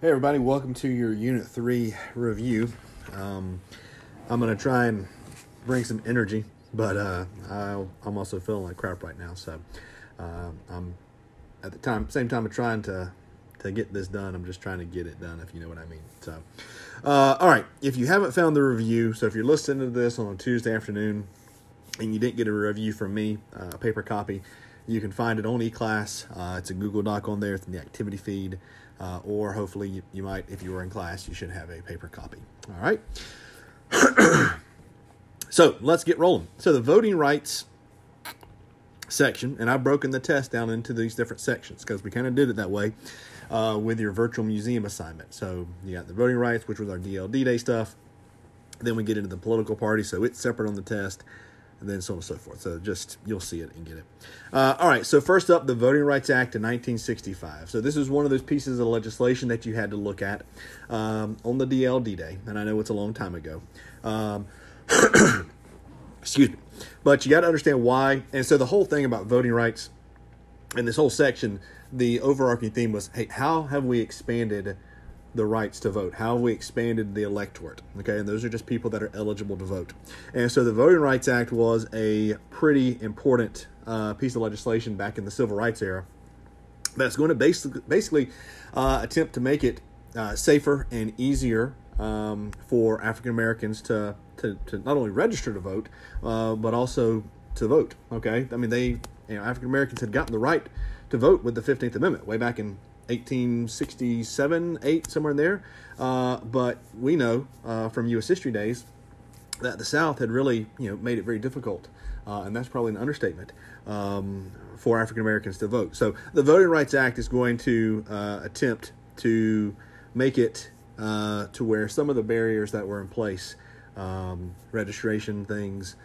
Hey everybody, welcome to your Unit 3 review. Um, I'm going to try and bring some energy, but uh, I, am also feeling like crap right now. So uh, I'm at the time, same time of trying to to get this done. I'm just trying to get it done, if you know what I mean. So, uh, all right, if you haven't found the review, so if you're listening to this on a Tuesday afternoon and you didn't get a review from me, uh, a paper copy, you can find it on eClass. Uh, it's a Google Doc on there. It's in the activity feed uh, or hopefully you, you, might, if you were in class, you should have a paper copy. All right. so let's get rolling. So the voting rights section, and I've broken the test down into these different sections because we kind of did it that way uh, with your virtual museum assignment. So you got the voting rights, which was our DLD day stuff. Then we get into the political party, so it's separate on the test and then so on and so forth. So just you'll see it and get it. Uh, all right. So first up, the Voting Rights Act of 1965. So this is one of those pieces of legislation that you had to look at um, on the DLD day, and I know it's a long time ago. Um, excuse me, but you got to understand why. And so the whole thing about voting rights and this whole section, the overarching theme was, hey, how have we expanded? The rights to vote, how have we expanded the electorate. Okay, and those are just people that are eligible to vote. And so the Voting Rights Act was a pretty important uh, piece of legislation back in the Civil Rights era that's going to basically, basically uh, attempt to make it uh, safer and easier um, for African Americans to, to, to, not only register to vote, uh, but also to vote. Okay, I mean, they, you know, African Americans had gotten the right to vote with the 15th Amendment way back in 1867, 8, somewhere in there. Uh, but we know uh, from U.S. history days that the South had really, you know, made it very difficult, uh, and that's probably an understatement um, for African Americans to vote. So the Voting Rights Act is going to uh, attempt to make it uh, to where some of the barriers that were in place, um, registration things,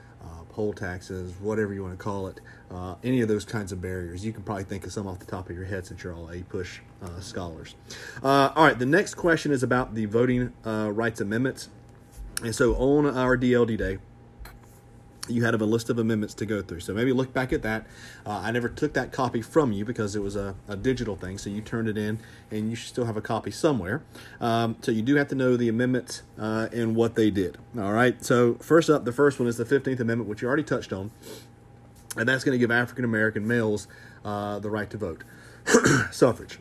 poll taxes, whatever you want to call it, uh, any of those kinds of barriers. You can probably think of some off the top of your head since you're all APUSH uh, scholars. Uh, all right, the next question is about the voting uh, rights amendments. And so on our DLD day, you had a list of amendments to go through. So maybe look back at that. Uh, I never took that copy from you because it was a, a, digital thing. So you turned it in, and you should still have a copy somewhere. Um, so you do have to know the amendments uh, and what they did. All right. So first up, the first one is the 15th Amendment, which you already touched on, and that's going to give African American males uh, the right to vote, suffrage.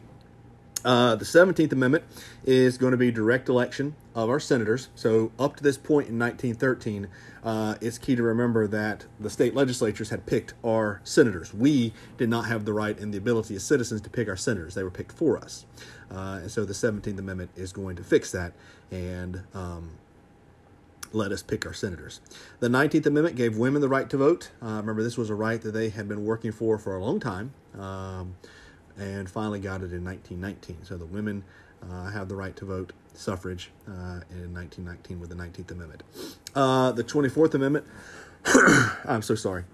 Uh, the 17th Amendment is going to be direct election of our senators. So, up to this point in 1913, uh, it's key to remember that the state legislatures had picked our senators. We did not have the right and the ability as citizens to pick our senators, they were picked for us. Uh, and so, the 17th Amendment is going to fix that and um, let us pick our senators. The 19th Amendment gave women the right to vote. Uh, remember, this was a right that they had been working for for a long time. Um, and finally got it in 1919. So the women uh, have the right to vote suffrage uh, in 1919 with the 19th Amendment. Uh, the 24th Amendment, I'm so sorry.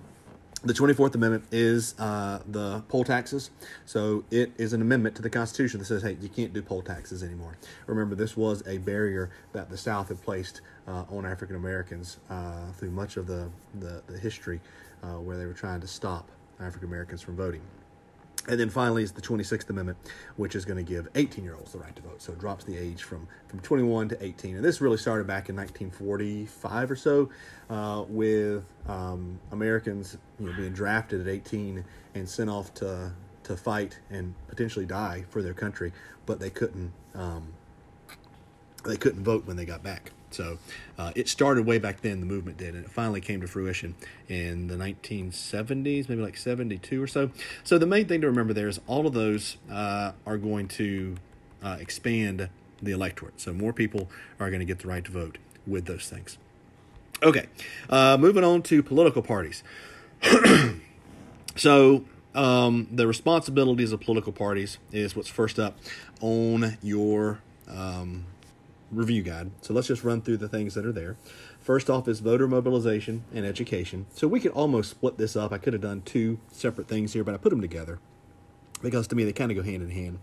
The 24th Amendment is uh, the poll taxes. So it is an amendment to the Constitution that says, hey, you can't do poll taxes anymore. Remember, this was a barrier that the South had placed uh, on African Americans uh, through much of the, the, the history where they were trying to stop African Americans from voting. And then finally is the 26th Amendment, which is going to give 18 year olds the right to vote. So it drops the age from, from 21 to 18. And this really started back in 1945 or so uh, with um, Americans you know, being drafted at 18 and sent off to, to fight and potentially die for their country, but they couldn't, um, they couldn't vote when they got back. So uh, it started way back then, the movement did, and it finally came to fruition in the 1970s, maybe like 72 or so. So the main thing to remember there is all of those uh, are going to uh, expand the electorate. So more people are going to get the right to vote with those things. Okay, uh, moving on to political parties. so um, the responsibilities of political parties is what's first up on your um, review guide. So let's just run through the things that are there. First off is voter mobilization and education. So we could almost split this up. I could have done two separate things here, but I put them together because to me they kind of go hand in hand.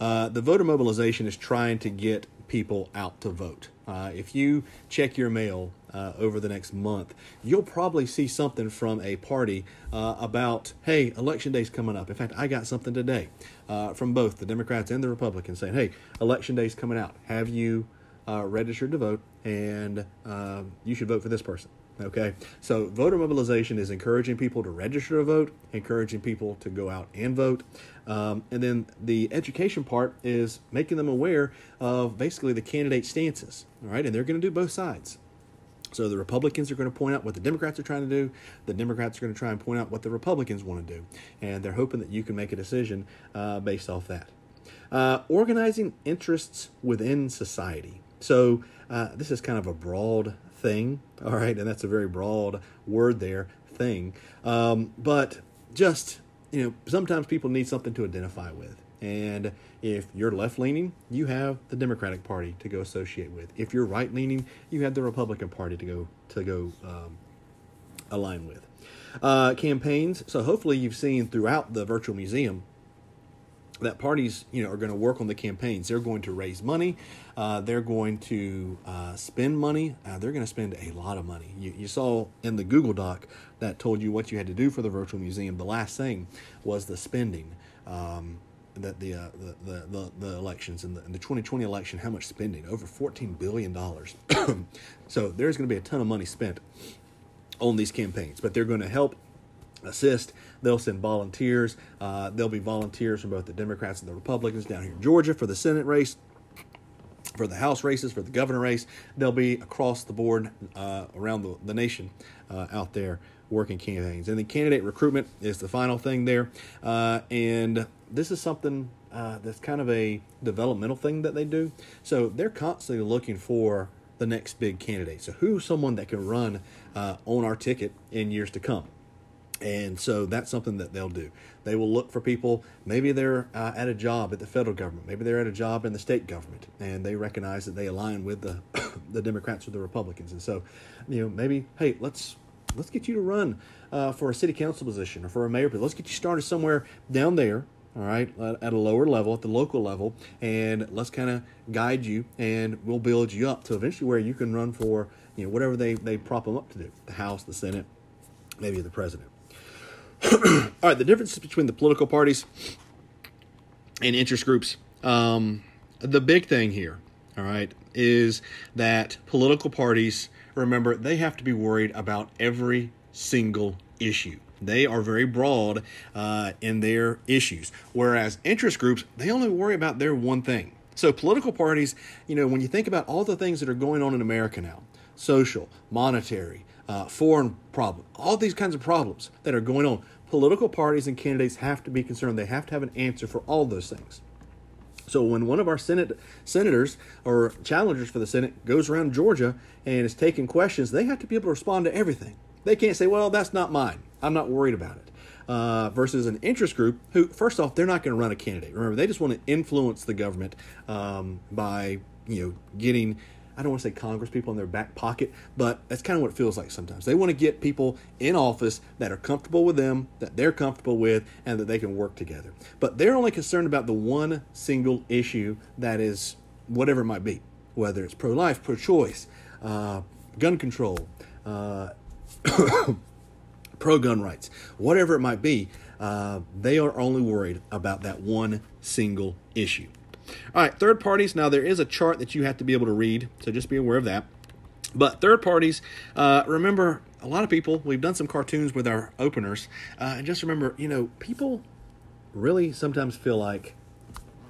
Uh, the voter mobilization is trying to get people out to vote. Uh, if you check your mail uh, over the next month, you'll probably see something from a party uh, about, hey, election day's coming up. In fact, I got something today uh, from both the Democrats and the Republicans saying, hey, election day's coming out. Have you uh, registered to vote? And you should vote for this person. Okay, so voter mobilization is encouraging people to register to vote, encouraging people to go out and vote. Um, and then the education part is making them aware of basically the candidate stances. All right, and they're going to do both sides. So the Republicans are going to point out what the Democrats are trying to do. The Democrats are going to try and point out what the Republicans want to do. And they're hoping that you can make a decision uh, based off that. Uh, organizing interests within society. So uh, this is kind of a broad thing, all right, and that's a very broad word there, thing. Um, but just, you know, sometimes people need something to identify with. And if you're left leaning, you have the Democratic Party to go associate with. If you're right leaning, you have the Republican Party to go to go um, align with. Uh, campaigns. So hopefully you've seen throughout the virtual museum that parties you know are going to work on the campaigns. They're going to raise money uh, they're going to uh, spend money uh, they're going to spend a lot of money. You, you, saw in the google doc that told you what you had to do for the virtual museum. The last thing was the spending um, that the, uh, the, the, the, the elections in the, the 2020 election how much spending? Over 14 billion dollars. So there's going to be a ton of money spent on these campaigns but they're going to help assist. They'll send volunteers. Uh, there'll be volunteers from both the Democrats and the Republicans down here in Georgia for the Senate race, for the House races, for the governor race. They'll be across the board uh, around the, the nation uh, out there working campaigns. And the candidate recruitment is the final thing there. Uh, and this is something uh, that's kind of a developmental thing that they do. So they're constantly looking for the next big candidate. So who's someone that can run uh, on our ticket in years to come? And so that's something that they'll do. They will look for people. Maybe they're uh, at a job at the federal government. Maybe they're at a job in the state government, and they recognize that they align with the the Democrats or the Republicans. And so, you know, maybe hey, let's let's get you to run uh, for a city council position or for a mayor. But let's get you started somewhere down there. All right, at a lower level, at the local level, and let's kind of guide you, and we'll build you up to eventually where you can run for you know whatever they they prop them up to do, the House, the Senate, maybe the president. all right, the differences between the political parties and interest groups. Um, the big thing here, all right, is that political parties, remember, they have to be worried about every single issue. They are very broad uh, in their issues, whereas interest groups, they only worry about their one thing. So, political parties, you know, when you think about all the things that are going on in America now social, monetary, uh, foreign problem, all these kinds of problems that are going on. Political parties and candidates have to be concerned. They have to have an answer for all those things. So when one of our Senate senators or challengers for the Senate goes around Georgia and is taking questions, they have to be able to respond to everything. They can't say, "Well, that's not mine. I'm not worried about it." Uh, versus an interest group who, first off, they're not going to run a candidate. Remember, they just want to influence the government um, by you know getting I don't want to say Congress people in their back pocket, but that's kind of what it feels like sometimes. They want to get people in office that are comfortable with them, that they're comfortable with, and that they can work together. But they're only concerned about the one single issue that is whatever it might be, whether it's pro life, pro choice, uh, gun control, uh, pro gun rights, whatever it might be. Uh, they are only worried about that one single issue. All right, third parties. Now, there is a chart that you have to be able to read, so just be aware of that. But third parties, uh, remember, a lot of people, we've done some cartoons with our openers, uh, and just remember, you know, people really sometimes feel like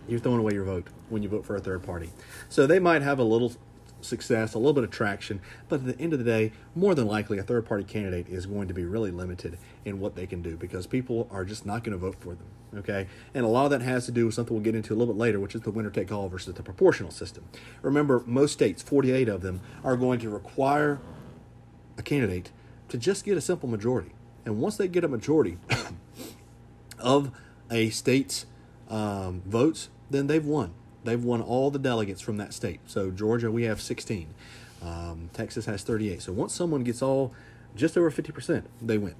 you're throwing away your vote when you vote for a third party. So they might have a little success, a little bit of traction, but at the end of the day, more than likely, a third party candidate is going to be really limited in what they can do because people are just not going to vote for them. Okay, and a lot of that has to do with something we'll get into a little bit later, which is the winner take all versus the proportional system. Remember, most states, 48 of them, are going to require a candidate to just get a simple majority. And once they get a majority, of a state's um, votes, then they've won. They've won all the delegates from that state. So Georgia, we have 16. Um, Texas has 38. So once someone gets all just over 50%, they win.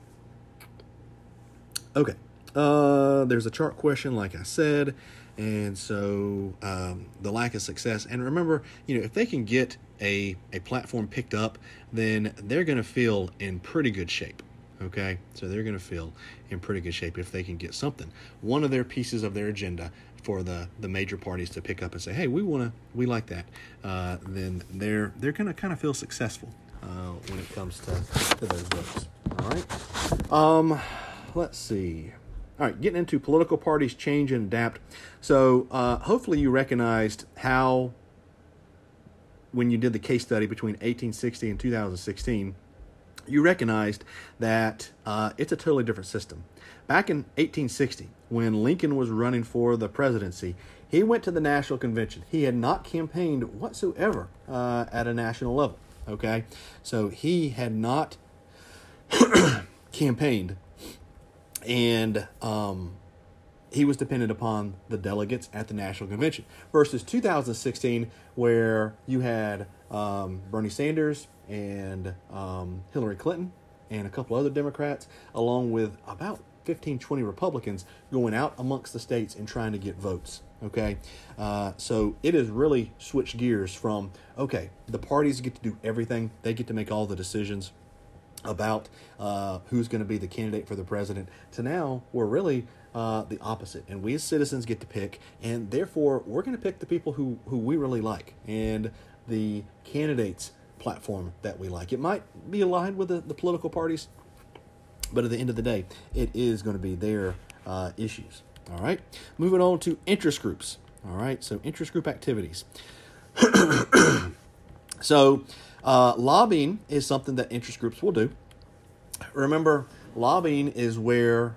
Okay. Uh, there's a chart question, like I said, and so um, the lack of success. And remember, you know, if they can get a a platform picked up, then they're going to feel in pretty good shape. Okay, so they're going to feel in pretty good shape if they can get something, one of their pieces of their agenda for the the major parties to pick up and say, hey, we want to, we like that. Uh, then they're they're going to kind of feel successful uh, when it comes to, to those votes. All right. Um, let's see. All right, getting into political parties change and adapt. So uh, hopefully you recognized how, when you did the case study between 1860 and 2016, you recognized that uh, it's a totally different system. Back in 1860, when Lincoln was running for the presidency, he went to the national convention. He had not campaigned whatsoever uh, at a national level. Okay, so he had not campaigned and um, he was dependent upon the delegates at the national convention versus 2016 where you had um, bernie sanders and um, hillary clinton and a couple other democrats along with about 15 20 republicans going out amongst the states and trying to get votes okay? Uh, so it has really switched gears from okay the parties get to do everything. They get to make all the decisions about uh, who's going to be the candidate for the president to now we're really uh, the opposite. And we as citizens get to pick and therefore we're going to pick the people who, who we really like. And the candidates platform that we like. It might be aligned with the, the political parties but at the end of the day it is going to be their uh, issues all right? Moving on to interest groups all right? So interest group activities. So uh, lobbying is something that interest groups will do. Remember, lobbying is where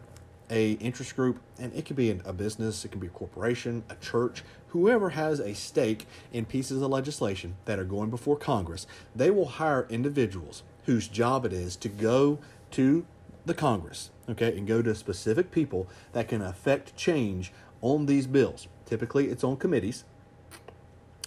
a interest group, and it could be a business, it can be a corporation, a church, whoever has a stake in pieces of legislation that are going before Congress, they will hire individuals whose job it is to go to the Congress, okay, and go to specific people that can affect change on these bills. Typically, it's on committees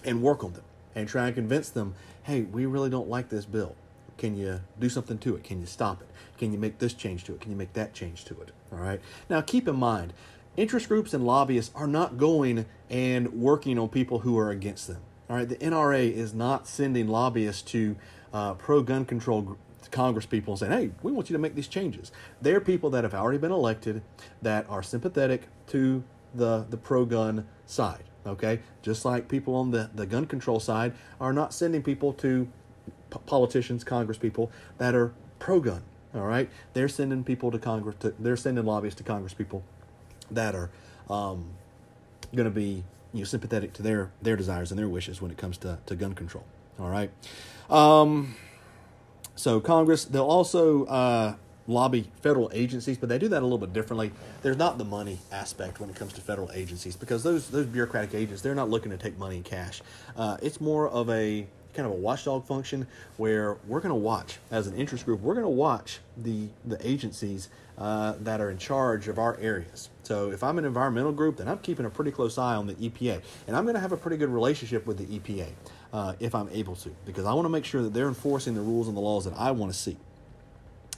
and work on them and try and convince them hey, we really don't like this bill. Can you do something to it? Can you stop it? Can you make this change to it? Can you make that change to it? All right. Now, keep in mind, interest groups and lobbyists are not going and working on people who are against them. All right. The NRA is not sending lobbyists to uh, pro gun control Congress people and saying, hey, we want you to make these changes. They're people that have already been elected that are sympathetic to the, the pro gun side. Okay, just like people on the, the gun control side are not sending people to p- politicians, Congress people that are pro gun. All right, they're sending people to Congress. To, they're sending lobbyists to Congress people that are um, going to be you know, sympathetic to their their desires and their wishes when it comes to, to gun control. All right. Um, so Congress, they'll also uh, lobby federal agencies, but they do that a little bit differently. There's not the money aspect when it comes to federal agencies because those those bureaucratic agents they're not looking to take money in cash. Uh, it's more of a kind of a watchdog function where we're going to watch as an interest group. We're going to watch the the agencies uh, that are in charge of our areas. So if I'm an environmental group, then I'm keeping a pretty close eye on the EPA, and I'm going to have a pretty good relationship with the EPA uh, if I'm able to, because I want to make sure that they're enforcing the rules and the laws that I want to see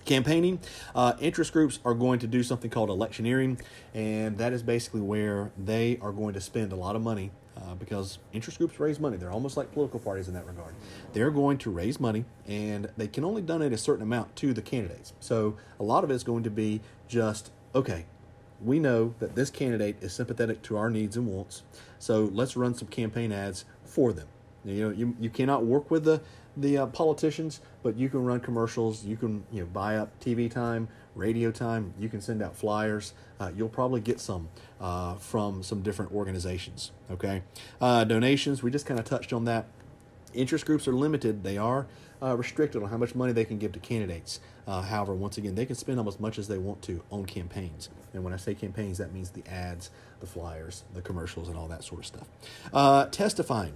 campaigning. Uh, interest groups are going to do something called electioneering, and that is basically where they are going to spend a lot of money uh, because interest groups raise money. They're almost like political parties in that regard. They're going to raise money, and they can only donate a certain amount to the candidates. So a lot of it's going to be just okay. We know that this candidate is sympathetic to our needs and wants, so let's run some campaign ads for them. You know, you, you cannot work with the the uh, politicians, but you can run commercials. You can you know buy up TV time, radio time. You can send out flyers. Uh, you'll probably get some uh, from some different organizations. Okay, uh, donations. We just kind of touched on that. Interest groups are limited. They are uh, restricted on how much money they can give to candidates. Uh, however, once again, they can spend almost as much as they want to on campaigns. And when I say campaigns, that means the ads, the flyers, the commercials, and all that sort of stuff. testifying.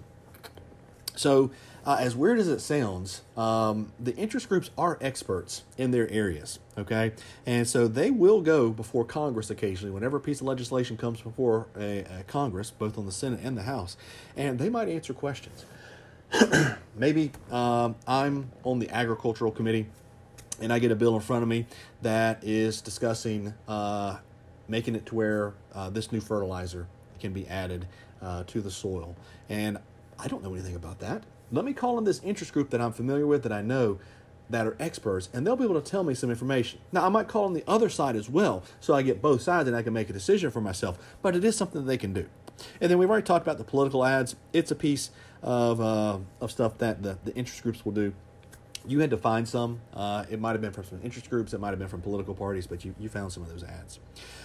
So uh, as weird as it sounds, um, the interest groups are experts in their areas, okay? And so they will go before Congress occasionally, whenever a piece of legislation comes before a, a Congress, both on the Senate and the House, and they might answer questions. Maybe um, I'm on the Agricultural Committee and I get a bill in front of me that is discussing uh, making it to where uh, this new fertilizer can be added uh, to the soil. And I don't know anything about that. Let me call in this interest group that I'm familiar with, that I know, that are experts, and they'll be able to tell me some information. Now, I might call on the other side as well, so I get both sides and I can make a decision for myself, but it is something that they can do. And then we've already talked about the political ads. It's a piece of, uh, of stuff that the, the interest groups will do you had to find some. Uh, it might have been from some interest groups, it might have been from political parties, but you, you found some of those ads.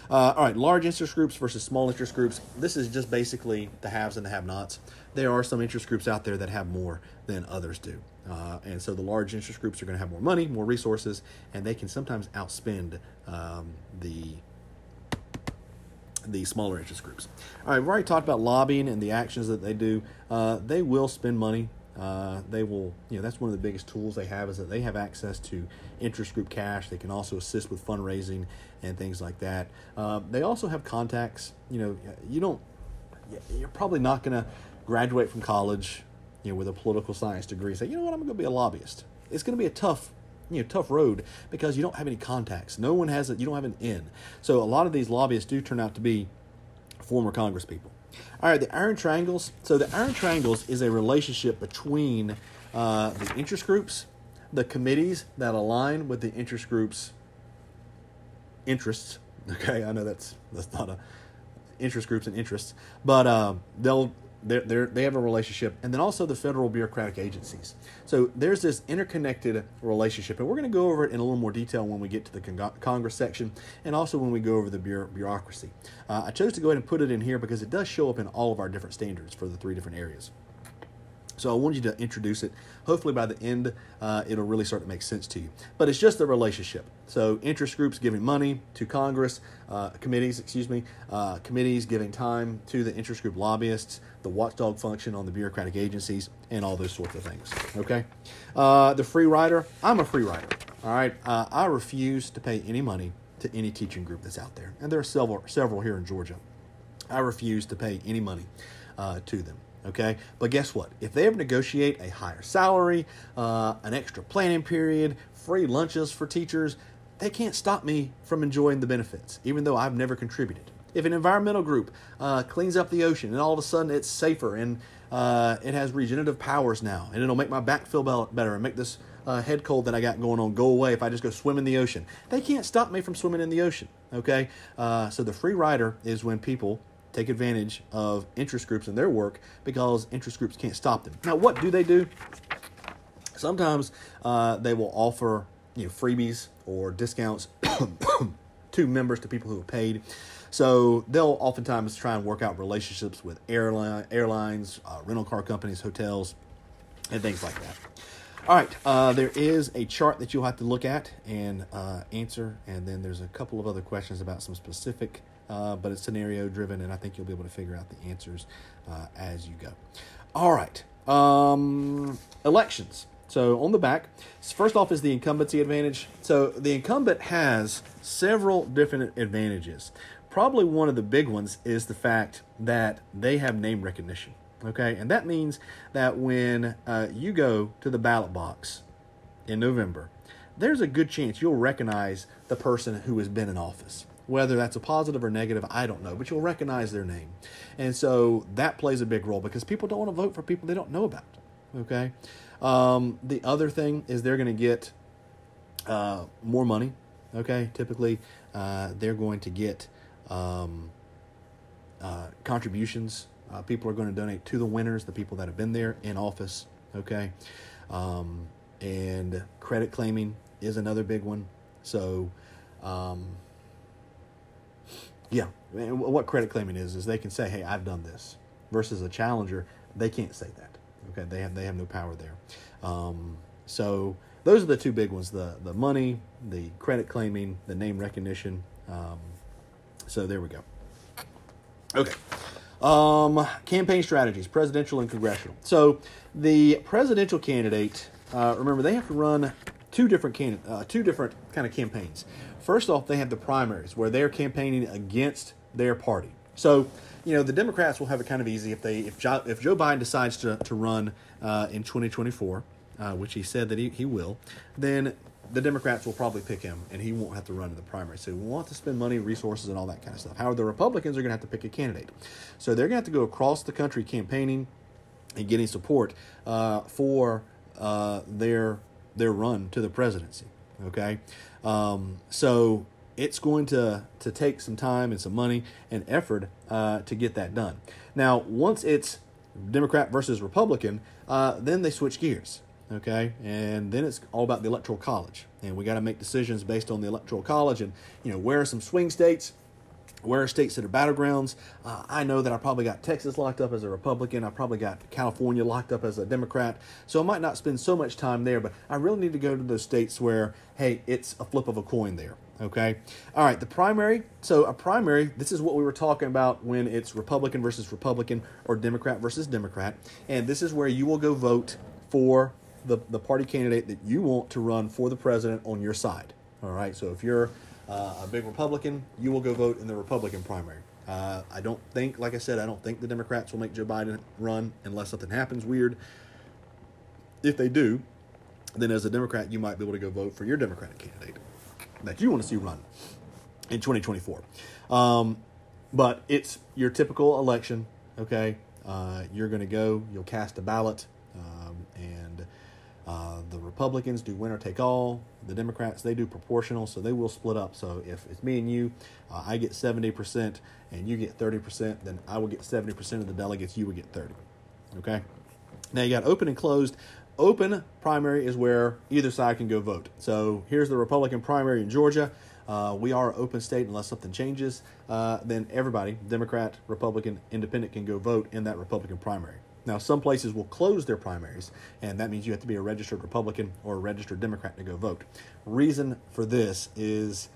Uh, all right, large interest groups versus small interest groups. This is just basically the haves and the have nots. There are some interest groups out there that have more than others do. Uh, and so the large interest groups are going to have more money, more resources, and they can sometimes outspend um, the the smaller interest groups. All right, we've already talked about lobbying and the actions that they do. Uh, they will spend money uh, they will, you know, that's one of the biggest tools they have is that they have access to interest group cash. They can also assist with fundraising and things like that. Uh, they also have contacts. You know, you don't, you're probably not going to graduate from college, you know, with a political science degree. Say, you know what, I'm going to be a lobbyist. It's going to be a tough you know tough road because you don't have any contacts. No one has it. You don't have an in. So a lot of these lobbyists do turn out to be former Congress people. All right, the iron triangles. So the iron triangles is a relationship between uh, the interest groups, the committees that align with the interest groups' interests. Okay, I know that's that's not a interest groups and interests, but uh, they'll they're, they're, they have a relationship, and then also the federal bureaucratic agencies. So there's this interconnected relationship, and we're going to go over it in a little more detail when we get to the con- Congress section, and also when we go over the bureaucracy. Uh, I chose to go ahead and put it in here because it does show up in all of our different standards for the three different areas. So I wanted you to introduce it. Hopefully, by the end, uh, it'll really start to make sense to you. But it's just a relationship. So interest groups giving money to Congress, uh, committees, excuse me, uh, committees giving time to the interest group lobbyists, the watchdog function on the bureaucratic agencies, and all those sorts of things. Okay. Uh, the free rider. I'm a free rider. All right. Uh, I refuse to pay any money to any teaching group that's out there, and there are several several here in Georgia. I refuse to pay any money uh, to them. Okay, but guess what? If they ever negotiate a higher salary, uh, an extra planning period, free lunches for teachers, they can't stop me from enjoying the benefits, even though I've never contributed. If an environmental group uh, cleans up the ocean and all of a sudden it's safer and uh, it has regenerative powers now, and it'll make my back feel better and make this uh, head cold that I got going on go away if I just go swim in the ocean. They can't stop me from swimming in the ocean. Okay, uh, so the free rider is when people take advantage of interest groups in their work because interest groups can't stop them. Now, what do they do? Sometimes uh, they will offer you know freebies or discounts to members to people who have paid. So they'll oftentimes try and work out relationships with airline, airlines, uh, rental car companies, hotels, and things like that. All right, uh, there is a chart that you'll have to look at and uh, answer, and then there's a couple of other questions about some specific uh, but it's scenario driven, and I think you'll be able to figure out the answers uh, as you go. All right, um, elections. So on the back, first off is the incumbency advantage. So the incumbent has several different advantages. Probably one of the big ones is the fact that they have name recognition. Okay, and that means that when uh, you go to the ballot box in November, there's a good chance you'll recognize the person who has been in office. Whether that's a positive or negative, I don't know, but you'll recognize their name. And so that plays a big role because people don't want to vote for people they don't know about. Okay. Um, the other thing is they're going to get uh, more money. Okay. Typically, uh, they're going to get um, uh, contributions. Uh, people are going to donate to the winners, the people that have been there in office. Okay. Um, and credit claiming is another big one. So, um, yeah, and what credit claiming is is they can say, "Hey, I've done this," versus a challenger, they can't say that. Okay, they have they have no power there. Um, so those are the two big ones: the the money, the credit claiming, the name recognition. Um, so there we go. Okay. Um, campaign strategies, presidential and congressional. So the presidential candidate, uh, remember, they have to run two different can- uh, two different kind of campaigns. First off, they have the primaries where they're campaigning against their party. So you know the Democrats will have it kind of easy if they if Joe, if Joe Biden decides to to run uh, in 2024, uh, which he said that he, he will, then the Democrats will probably pick him, and he won't have to run in the primary. So won't have to spend money, resources, and all that kind of stuff. However, the Republicans are going to have to pick a candidate. So they're going to have to go across the country campaigning and getting support uh, for uh, their their run to the presidency. Okay, um, so it's going to to take some time and some money and effort uh, to get that done. Now, once it's Democrat versus Republican, uh, then they switch gears okay and then it's all about the electoral college and we got to make decisions based on the electoral college and you know where are some swing states where are states that are battlegrounds uh, i know that i probably got texas locked up as a republican i probably got california locked up as a democrat so i might not spend so much time there but i really need to go to those states where hey it's a flip of a coin there okay all right the primary so a primary this is what we were talking about when it's republican versus republican or democrat versus democrat and this is where you will go vote for the, the party candidate that you want to run for the president on your side. All right. So if you're uh, a big Republican, you will go vote in the Republican primary. Uh, I don't think, like I said, I don't think the Democrats will make Joe Biden run unless something happens weird. If they do, then as a Democrat, you might be able to go vote for your Democratic candidate that you want to see run in 2024. Um, but it's your typical election, okay? Uh, you're going to go, you'll cast a ballot, um, uh, the Republicans do winner take all. The Democrats they do proportional, so they will split up. So if it's me and you, uh, I get seventy percent and you get thirty percent, then I will get seventy percent of the delegates. You would get thirty. Okay. Now you got open and closed. Open primary is where either side can go vote. So here's the Republican primary in Georgia. Uh, we are an open state unless something changes. Uh, then everybody, Democrat, Republican, Independent, can go vote in that Republican primary. Now, some places will close their primaries, and that means you have to be a registered Republican or a registered Democrat to go vote. Reason for this is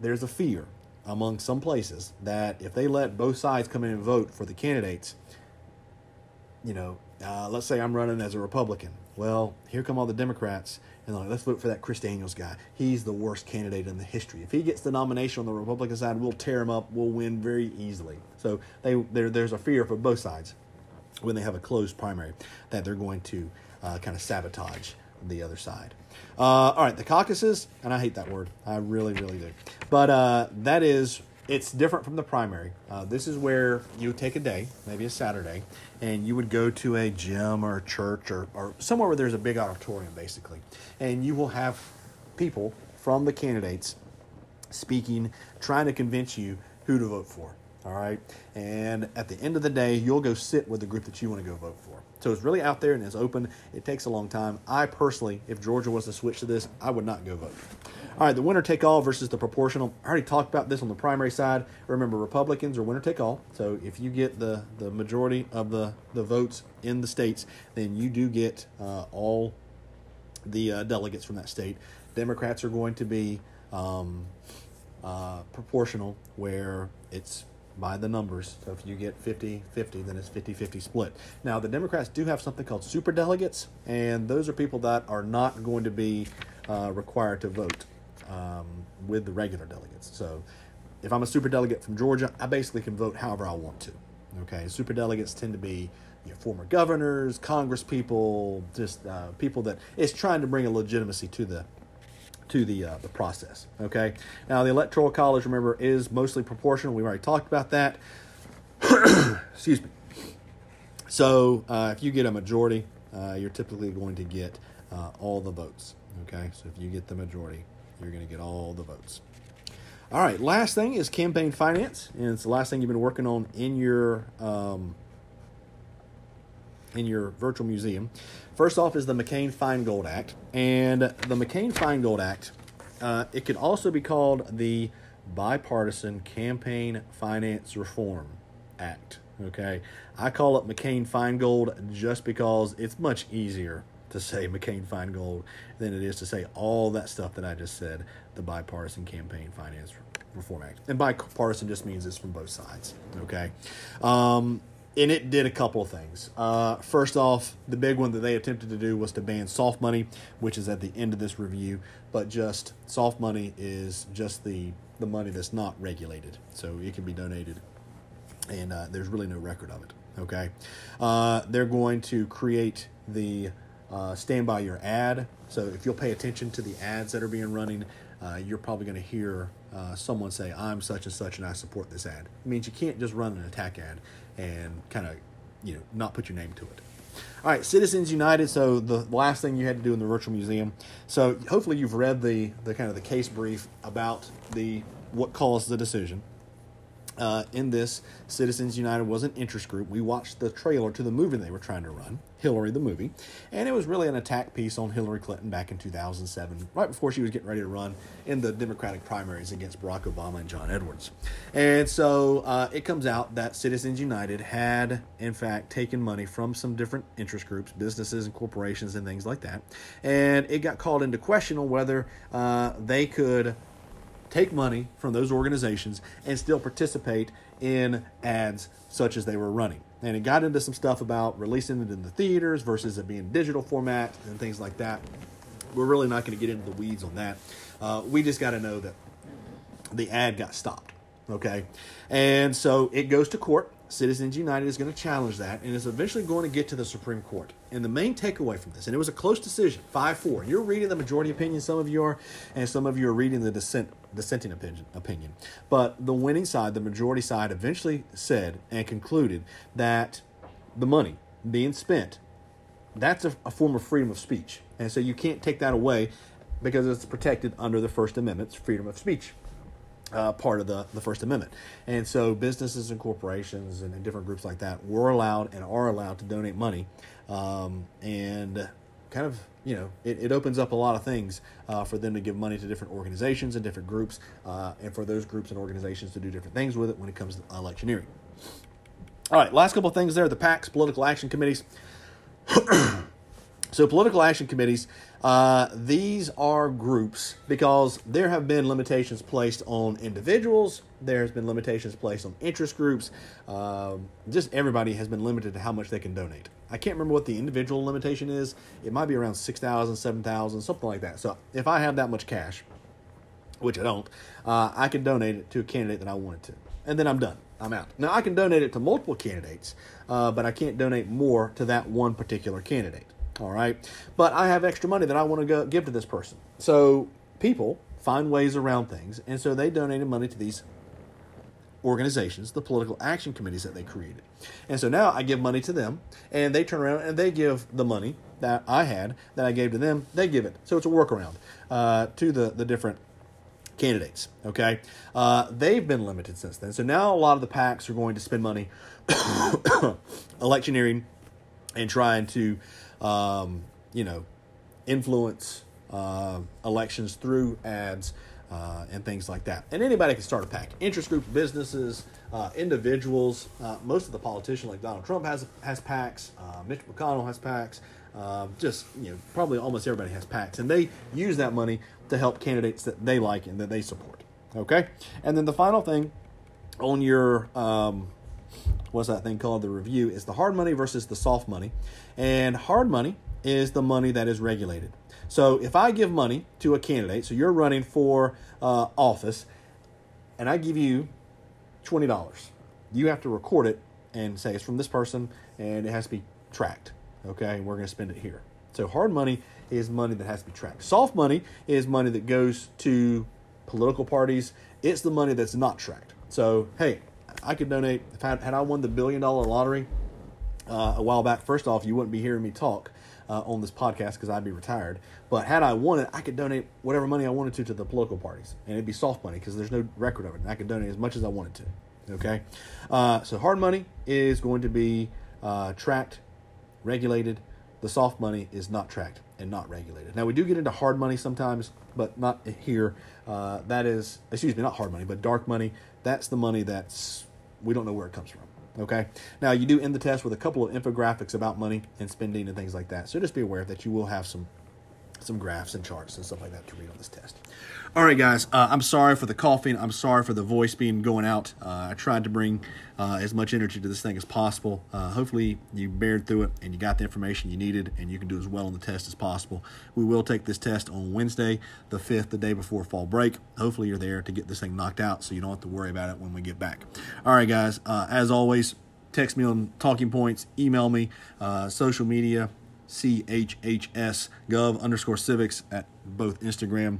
there's a fear among some places that if they let both sides come in and vote for the candidates, you know, uh, let's say I'm running as a Republican. Well, here come all the Democrats, and like, let's vote for that Chris Daniels guy. He's the worst candidate in the history. If he gets the nomination on the Republican side, we'll tear him up. We'll win very easily. So they, there's a fear for both sides when they have a closed primary that they're going to uh, kind of sabotage the other side. Uh, all right, the caucuses, and I hate that word. I really, really do. But uh, that is, it's different from the primary. Uh, this is where you take a day, maybe a Saturday, and you would go to a gym or a church or, or somewhere where there's a big auditorium, basically. And you will have people from the candidates speaking, trying to convince you who to vote for. All right. And at the end of the day, you'll go sit with the group that you want to go vote for. So it's really out there and it's open. It takes a long time. I personally, if Georgia was to switch to this, I would not go vote. All right, the winner take all versus the proportional. I already talked about this on the primary side. Remember, Republicans are winner take all. So if you get the, the majority of the, the votes in the states, then you do get uh, all the uh, delegates from that state. Democrats are going to be um, uh, proportional, where it's by the numbers. So if you get 50 50, then it's 50 50 split. Now, the Democrats do have something called super delegates, and those are people that are not going to be uh, required to vote um, with the regular delegates. So if I'm a super delegate from Georgia, I basically can vote however I want to. Okay, super delegates tend to be you know, former governors, Congress people, just uh, people that is trying to bring a legitimacy to the to the uh, the process. Okay. Now the electoral college, remember, is mostly proportional. We've already talked about that. Excuse me. So uh, if you get a majority, uh, you're typically going to get uh, all the votes. Okay. So if you get the majority, you're going to get all the votes. All right. Last thing is campaign finance, and it's the last thing you've been working on in your um, in your virtual museum. First off is the McCain Feingold Act, and the McCain Feingold Act. Uh, it could also be called the Bipartisan Campaign Finance Reform Act. Okay, I call it McCain Feingold just because it's much easier to say McCain Feingold than it is to say all that stuff that I just said. The Bipartisan Campaign Finance Reform Act. And bipartisan just means it's from both sides. Okay. Um, and it did a couple of things. Uh, first off, the big one that they attempted to do was to ban soft money, which is at the end of this review. But just soft money is just the the money that's not regulated, so it can be donated, and uh, there's really no record of it. Okay, uh, they're going to create the uh, stand by your ad. So if you'll pay attention to the ads that are being running, uh, you're probably going to hear uh, someone say, "I'm such and such, and I support this ad." It means you can't just run an attack ad and kind of, you know, not put your name to it. All right, Citizens United. So the last thing you had to do in the virtual museum. So hopefully you've read the the kind of the case brief about the what caused the decision. Uh, in this, Citizens United was an interest group. We watched the trailer to the movie they were trying to run, Hillary the movie, and it was really an attack piece on Hillary Clinton back in 2007, right before she was getting ready to run in the Democratic primaries against Barack Obama and John Edwards. And so uh, it comes out that Citizens United had, in fact, taken money from some different interest groups, businesses and corporations and things like that, and it got called into question on whether uh, they could take money from those organizations and still participate in ads such as they were running. And it got into some stuff about releasing it in the theaters versus it being digital format and things like that. We're really not going to get into the weeds on that. Uh, we just got to know that the ad got stopped. Okay. And so it goes to court. Citizens United is going to challenge that and is eventually going to get to the Supreme Court. And the main takeaway from this, and it was a close decision, 5 4. You're reading the majority opinion, some of you are, and some of you are reading the dissent, dissenting opinion, opinion. But the winning side, the majority side, eventually said and concluded that the money being spent, that's a, a form of freedom of speech. And so you can't take that away because it's protected under the First Amendment's freedom of speech uh, part of the, the First Amendment. And so businesses and corporations and, and, different groups like that were allowed and are allowed to donate money. Um, and kind of, you know, it, it, opens up a lot of things uh, for them to give money to different organizations and different groups, uh, and for those groups and organizations to do different things with it when it comes to electioneering. All right, last couple things there the PACs, political action committees. so, political action committees uh, these are groups because there have been limitations placed on individuals. There's been limitations placed on interest groups. Um, just everybody has been limited to how much they can donate. I can't remember what the individual limitation is. It might be around 6,000, 7,000, something like that. So if I have that much cash, which I don't, uh, I can donate it to a candidate that I wanted to. And then I'm done. I'm out. Now, I can donate it to multiple candidates, uh, but I can't donate more to that one particular candidate. All right. But I have extra money that I want to go give to this person. So people find ways around things. And so they donated money to these organizations, the political action committees that they created. And so now I give money to them, and they turn around and they give the money that I had that I gave to them, they give it. So it's a workaround uh, to the, the different candidates. Okay. Uh, they've been limited since then. So now a lot of the PACs are going to spend money electioneering and trying to um, you know, influence uh, elections through ads uh, and things like that. And anybody can start a PAC. Interest groups, businesses, uh, individuals. Uh, most of the politicians, like Donald Trump, has has PACs. Uh, Mitch McConnell has PACs. Um, just you know, probably almost everybody has PACs, and they use that money to help candidates that they like and that they support. Okay, and then the final thing on your um, what's that thing called? The review is the hard money versus the soft money. And hard money is the money that is regulated. So if I give money to a candidate, so you're running for uh, office, and I give you $20, you have to record it and say it's from this person and it has to be tracked. Okay, we're going to spend it here. So hard money is money that has to be tracked. Soft money is money that goes to political parties. It's the money that's not tracked. So hey, I could donate if I, had I won the billion dollar lottery uh, a while back. First off, you wouldn't be hearing me talk uh, on this podcast because I'd be retired. But had I wanted, I could donate whatever money I wanted to to the political parties, and it'd be soft money because there's no record of it. And I could donate as much as I wanted to. Okay, uh, so hard money is going to be uh, tracked, regulated. The soft money is not tracked and not regulated. Now we do get into hard money sometimes, but not here. Uh, that is, excuse me, not hard money, but dark money. That's the money that's we don't know where it comes from. Okay. Now you do end the test with a couple of infographics about money and spending and things like that. So just be aware that you will have some some graphs and charts and stuff like that to read on this test. All right, guys. Uh, I'm sorry for the coughing. I'm sorry for the voice being going out. Uh, I tried to bring uh, as much energy to this thing as possible. Uh, hopefully, you bared through it and you got the information you needed, and you can do as well on the test as possible. We will take this test on Wednesday, the 5th, the day before fall break. Hopefully, you're there to get this thing knocked out so you don't have to worry about it when we get back. All right, guys. Uh, as always, text me on talking points, email me, uh, social media, CHHS gov underscore civics at both Instagram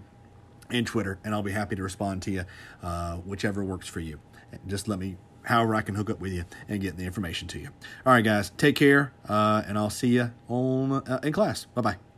and Twitter, and I'll be happy to respond to you, uh, whichever works for you. Just let me, however, I can hook up with you and get the information to you. All right, guys, take care, uh, and I'll see you on uh, in class. Bye bye.